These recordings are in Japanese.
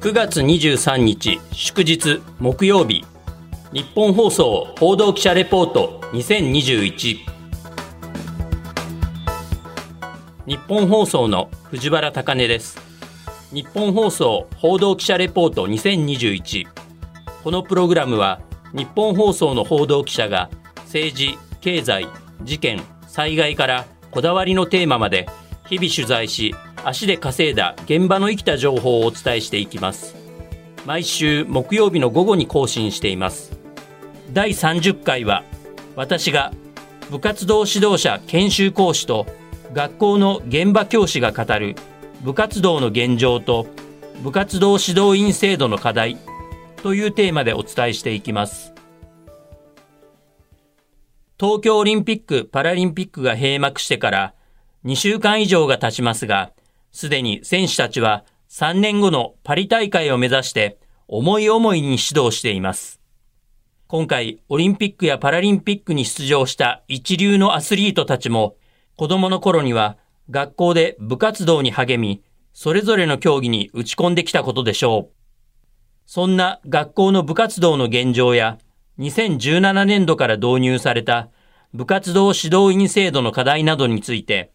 9月23日祝日木曜日。日本放送報道記者レポート2021日本放送の藤原貴根です。日本放送報道記者レポート2021このプログラムは日本放送の報道記者が政治経済事件災害からこだわりのテーマまで日々取材し足で稼いだ現場の生きた情報をお伝えしていきます。毎週木曜日の午後に更新しています。第30回は私が部活動指導者研修講師と学校の現場教師が語る部活動の現状と部活動指導員制度の課題というテーマでお伝えしていきます。東京オリンピック・パラリンピックが閉幕してから2週間以上が経ちますが、すでに選手たちは3年後のパリ大会を目指して思い思いに指導しています。今回、オリンピックやパラリンピックに出場した一流のアスリートたちも、子供の頃には学校で部活動に励み、それぞれの競技に打ち込んできたことでしょう。そんな学校の部活動の現状や、2017年度から導入された部活動指導員制度の課題などについて、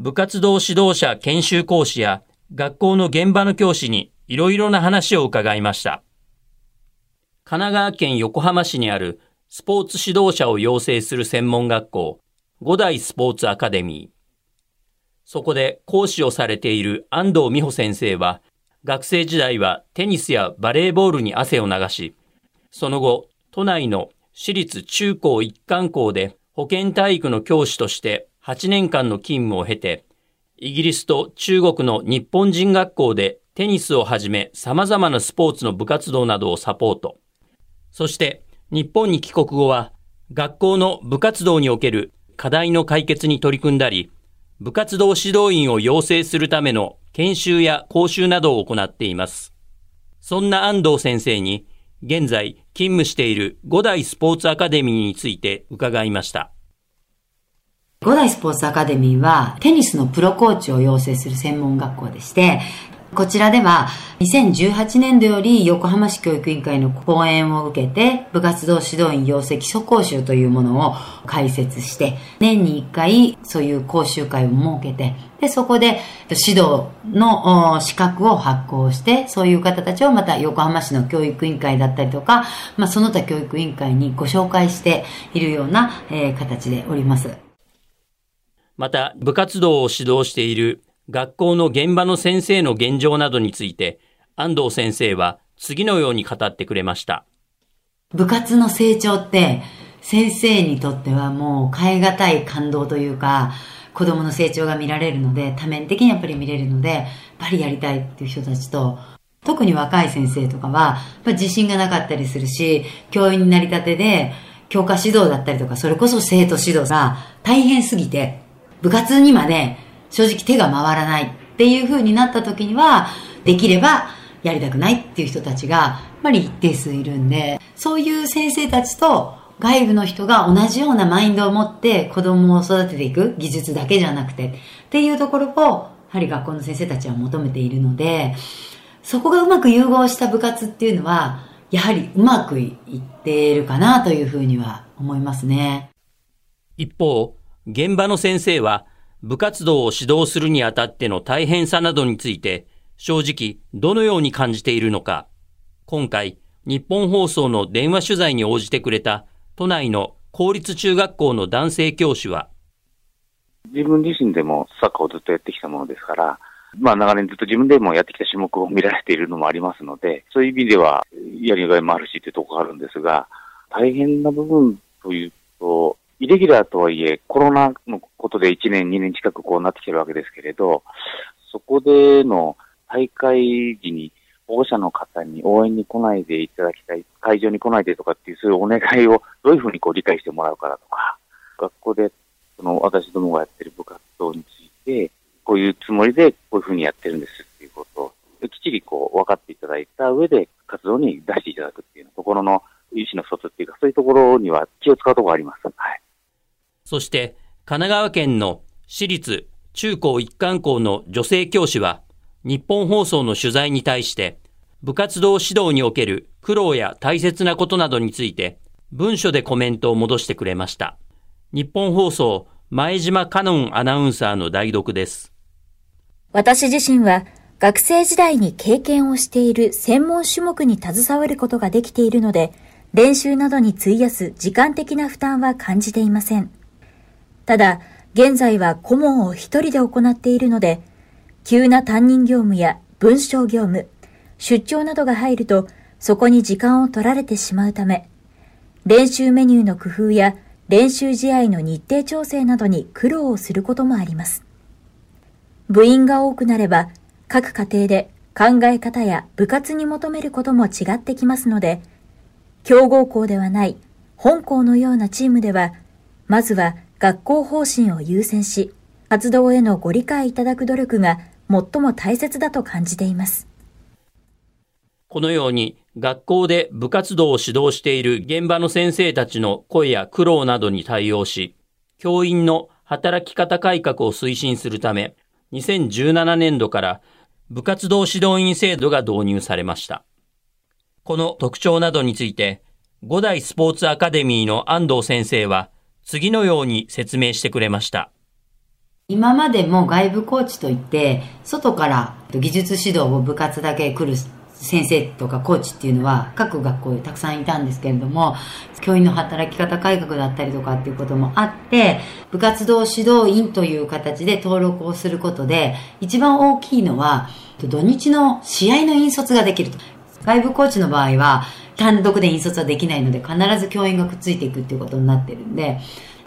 部活動指導者研修講師や学校の現場の教師にいろいろな話を伺いました。神奈川県横浜市にあるスポーツ指導者を養成する専門学校、五代スポーツアカデミー。そこで講師をされている安藤美穂先生は、学生時代はテニスやバレーボールに汗を流し、その後、都内の私立中高一貫校で保健体育の教師として8年間の勤務を経て、イギリスと中国の日本人学校でテニスをはじめ様々なスポーツの部活動などをサポート。そして日本に帰国後は学校の部活動における課題の解決に取り組んだり、部活動指導員を養成するための研修や講習などを行っています。そんな安藤先生に、現在勤務している五代スポーツアカデミーについて伺いました。五代スポーツアカデミーはテニスのプロコーチを養成する専門学校でして、こちらでは2018年度より横浜市教育委員会の講演を受けて部活動指導員養成基礎講習というものを開設して年に1回そういう講習会を設けてでそこで指導の資格を発行してそういう方たちをまた横浜市の教育委員会だったりとか、まあ、その他教育委員会にご紹介しているような、形でおります。また、部活動を指導している学校の現場の先生の現状などについて、安藤先生は次のように語ってくれました。部活の成長って、先生にとってはもう変え難い感動というか、子供の成長が見られるので、多面的にやっぱり見れるので、やっぱりやりたいっていう人たちと、特に若い先生とかは、やっぱ自信がなかったりするし、教員になりたてで、教科指導だったりとか、それこそ生徒指導が大変すぎて、部活にまで正直手が回らないっていう風になった時には、できればやりたくないっていう人たちが、やっぱり一定数いるんで、そういう先生たちと外部の人が同じようなマインドを持って子供を育てていく技術だけじゃなくてっていうところを、やはり学校の先生たちは求めているので、そこがうまく融合した部活っていうのは、やはりうまくいっているかなというふうには思いますね。一方、現場の先生は部活動を指導するにあたっての大変さなどについて正直どのように感じているのか、今回日本放送の電話取材に応じてくれた都内の公立中学校の男性教師は、自分自身でもサッカーをずっとやってきたものですから、まあ長年ずっと自分でもやってきた種目を見られているのもありますので、そういう意味ではやりがいもあるしというとこがあるんですが、大変な部分というと、イレギュラーとはいえ、コロナのことで1年、2年近くこうなってきてるわけですけれど、そこでの大会時に保護者の方に応援に来ないでいただきたい、会場に来ないでとかっていう、そういうお願いをどういうふうにこう理解してもらうかだとか、学校でその私どもがやってる部活動について、こういうつもりでこういうふうにやってるんですっていうことを、きっちりこう分かっていただいた上で活動に出していただくっていうところの意思の疎通っていうか、そういうところには気を使うところがあります。はい。そして、神奈川県の私立中高一貫校の女性教師は、日本放送の取材に対して、部活動指導における苦労や大切なことなどについて文書でコメントを戻してくれました。日本放送前島香音アナウンサーの代読です。私自身は学生時代に経験をしている専門種目に携わることができているので、練習などに費やす時間的な負担は感じていません。ただ、現在は顧問を一人で行っているので、急な担任業務や文章業務、出張などが入ると、そこに時間を取られてしまうため、練習メニューの工夫や練習試合の日程調整などに苦労をすることもあります。部員が多くなれば、各家庭で考え方や部活に求めることも違ってきますので、強豪校ではない本校のようなチームでは、まずは学校方針を優先し、活動へのご理解いただく努力が最も大切だと感じています。このように学校で部活動を指導している現場の先生たちの声や苦労などに対応し、教員の働き方改革を推進するため、2017年度から部活動指導員制度が導入されました。この特徴などについて、五代スポーツアカデミーの安藤先生は、次のように説明してくれました。今までも外部コーチといって、外から技術指導を部活だけ来る先生とかコーチっていうのは各学校でたくさんいたんですけれども、教員の働き方改革だったりとかっていうこともあって、部活動指導員という形で登録をすることで、一番大きいのは、土日の試合の引率ができると。外部コーチの場合は、単独で引率はできないので、必ず教員がくっついていくっていうことになってるんで、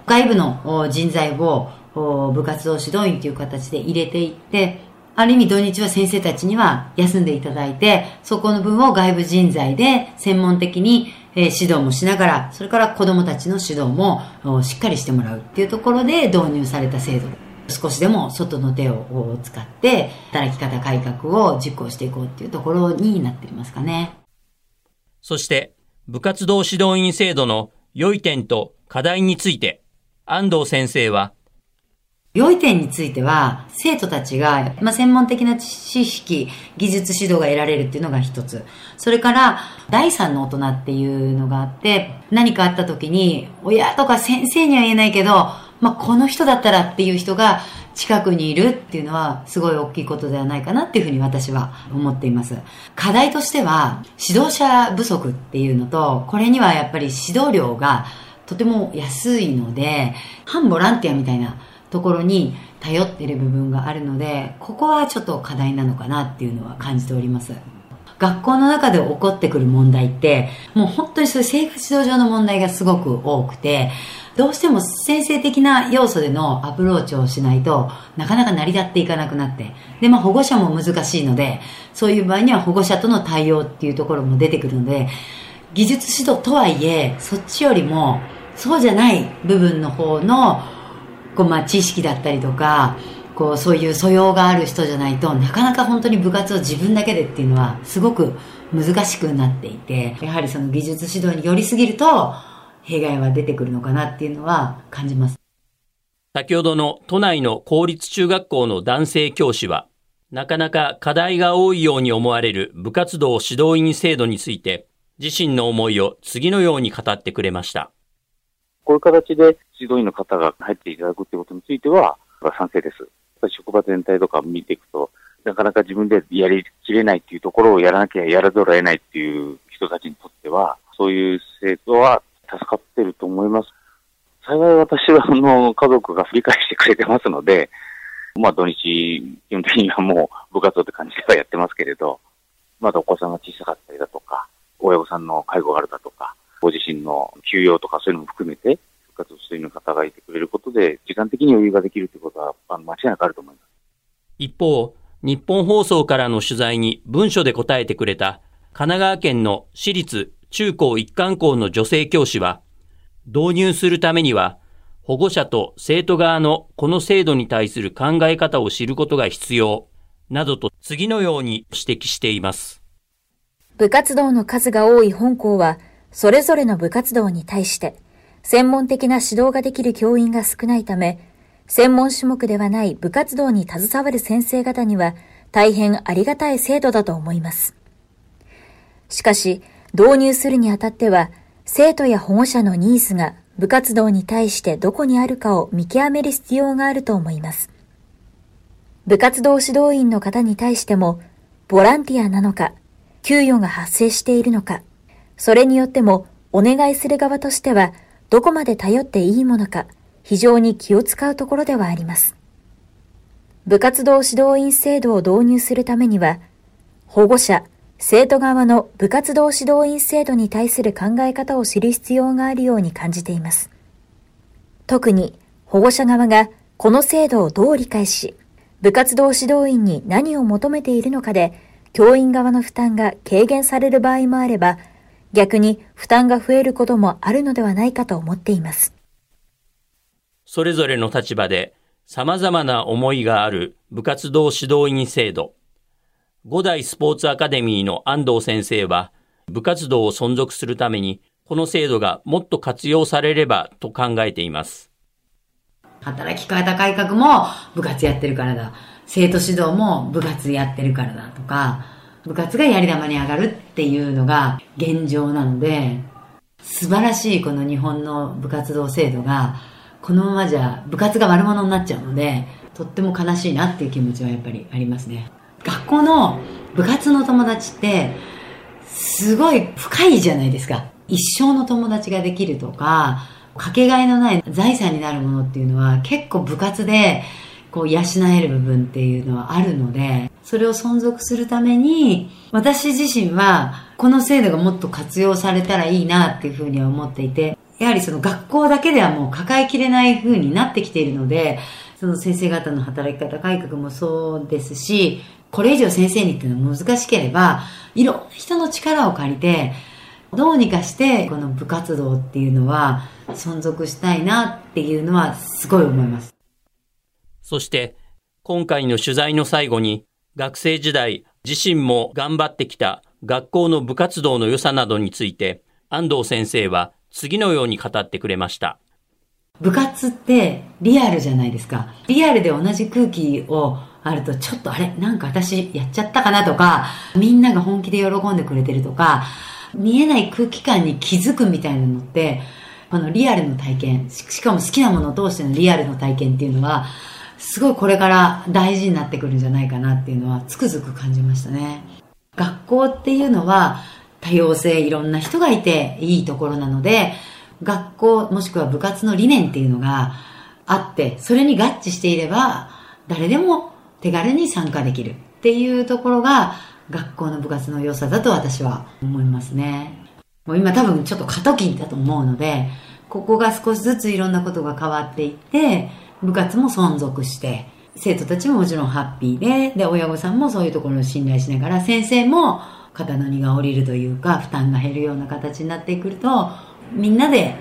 外部の人材を部活動指導員という形で入れていって、ある意味土日は先生たちには休んでいただいて、そこの分を外部人材で専門的に指導もしながら、それから子供たちの指導もしっかりしてもらうっていうところで導入された制度。少しでも外の手を使って働き方改革を実行していこうっていうところになっていますかね。そして部活動指導員制度の良い点と課題について安藤先生は良い点については、生徒たちが、まあ、専門的な知識、技術指導が得られるっていうのが一つ。それから、第三の大人っていうのがあって、何かあった時に、親とか先生には言えないけど、まあ、この人だったらっていう人が近くにいるっていうのは、すごい大きいことではないかなっていうふうに私は思っています。課題としては、指導者不足っていうのと、これにはやっぱり指導料がとても安いので、反ボランティアみたいな、ところに頼っている部分があるので、ここはちょっと課題なのかなっていうのは感じております。学校の中で起こってくる問題って、もう本当にそういう生活指導上の問題がすごく多くて、どうしても先生的な要素でのアプローチをしないとなかなか成り立っていかなくなって。で、まあ保護者も難しいので、そういう場合には保護者との対応っていうところも出てくるので、技術指導とはいえ、そっちよりもそうじゃない部分の方のこうまあ知識だったりとかこうそういう素養がある人じゃないとなかなか本当に部活を自分だけでっていうのはすごく難しくなっていてやはりその技術指導に寄りすぎると弊害は出てくるのかなっていうのは感じます先ほどの都内の公立中学校の男性教師はなかなか課題が多いように思われる部活動指導員制度について自身の思いを次のように語ってくれました。こういう形で指導員の方が入っていただくということについては、賛成です。職場全体とか見ていくと、なかなか自分でやりきれないっていうところをやらなきゃやらざるを得ないっていう人たちにとっては、そういう制度は助かってると思います。幸い私は、あの、家族が理解してくれてますので、まあ土日、基本的にはもう部活動って感じではやってますけれど、まだお子さんが小さかったりだとか、親御さんの介護があるだとか、ご自身の休養とかそういうのも含めて、復活している方がいてくれることで、時間的に余裕ができるということは、あの間違いなくあると思います。一方、日本放送からの取材に文書で答えてくれた、神奈川県の私立中高一貫校の女性教師は、導入するためには、保護者と生徒側のこの制度に対する考え方を知ることが必要、などと次のように指摘しています。部活動の数が多い本校は、それぞれの部活動に対して、専門的な指導ができる教員が少ないため、専門種目ではない部活動に携わる先生方には大変ありがたい制度だと思います。しかし、導入するにあたっては、生徒や保護者のニーズが部活動に対してどこにあるかを見極める必要があると思います。部活動指導員の方に対しても、ボランティアなのか、給与が発生しているのか、それによってもお願いする側としては、どこまで頼っていいものか、非常に気を使うところではあります。部活動指導員制度を導入するためには、保護者、生徒側の部活動指導員制度に対する考え方を知る必要があるように感じています。特に保護者側がこの制度をどう理解し、部活動指導員に何を求めているのかで、教員側の負担が軽減される場合もあれば、逆に負担が増えることもあるのではないかと思っています。それぞれの立場で様々な思いがある部活動指導員制度。五代スポーツアカデミーの安藤先生は、部活動を存続するために、この制度がもっと活用されればと考えています。働き方改革も部活やってるからだ。生徒指導も部活やってるからだとか、部活がやり玉に上がるっていうのが現状なので、素晴らしいこの日本の部活動制度が、このままじゃ部活が悪者になっちゃうので、とっても悲しいなっていう気持ちはやっぱりありますね。学校の部活の友達って、すごい深いじゃないですか。一生の友達ができるとか、かけがえのない財産になるものっていうのは結構部活でこう養える部分っていうのはあるので、それを存続するために、私自身はこの制度がもっと活用されたらいいなっていうふうには思っていて、やはりその学校だけではもう抱えきれない風になってきているので、その先生方の働き方改革もそうですし、これ以上先生にっていうのは難しければ、いろんな人の力を借りて、どうにかしてこの部活動っていうのは存続したいなっていうのはすごい思います。そして今回の取材の最後に学生時代自身も頑張ってきた学校の部活動の良さなどについて安藤先生は次のように語ってくれました。部活ってリアルじゃないですか。リアルで同じ空気をあると、ちょっとあれなんか私やっちゃったかなとか、みんなが本気で喜んでくれてるとか、見えない空気感に気づくみたいなのって、このリアルの体験、しかも好きなものを通してのリアルの体験っていうのは、すごいこれから大事になってくるんじゃないかなっていうのはつくづく感じましたね。学校っていうのは多様性いろんな人がいていいところなので、学校もしくは部活の理念っていうのがあって、それに合致していれば誰でも手軽に参加できるっていうところが学校の部活の良さだと私は思いますね。もう今多分ちょっと過渡期だと思うので、ここが少しずついろんなことが変わっていって、部活も存続して、生徒たちももちろんハッピーで、で、親御さんもそういうところを信頼しながら、先生も肩の荷が下りるというか、負担が減るような形になってくると、みんなで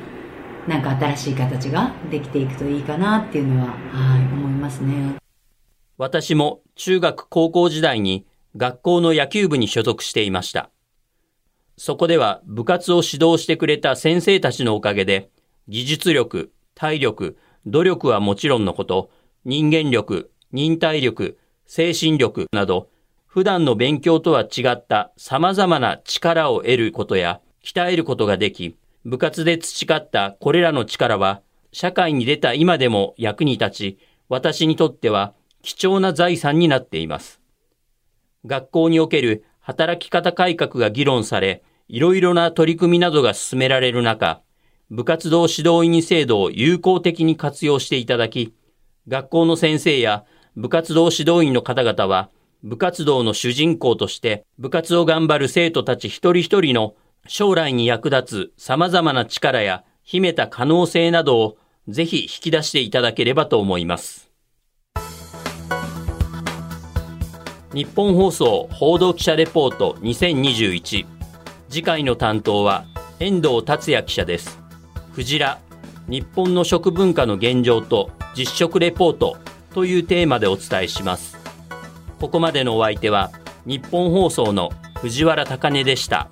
なんか新しい形ができていくといいかなっていうのは、はい、思いますね。私も中学高校時代に学校の野球部に所属していました。そこでは部活を指導してくれた先生たちのおかげで、技術力、体力、努力はもちろんのこと、人間力、忍耐力、精神力など、普段の勉強とは違った様々な力を得ることや鍛えることができ、部活で培ったこれらの力は、社会に出た今でも役に立ち、私にとっては貴重な財産になっています。学校における働き方改革が議論され、いろいろな取り組みなどが進められる中、部活動指導員制度を有効的に活用していただき、学校の先生や部活動指導員の方々は、部活動の主人公として部活を頑張る生徒たち一人一人の将来に役立つ様々な力や秘めた可能性などをぜひ引き出していただければと思います。日本放送報道記者レポート2021次回の担当は遠藤達也記者ですクジラ日本の食文化の現状と実食レポートというテーマでお伝えしますここまでのお相手は日本放送の藤原貴根でした。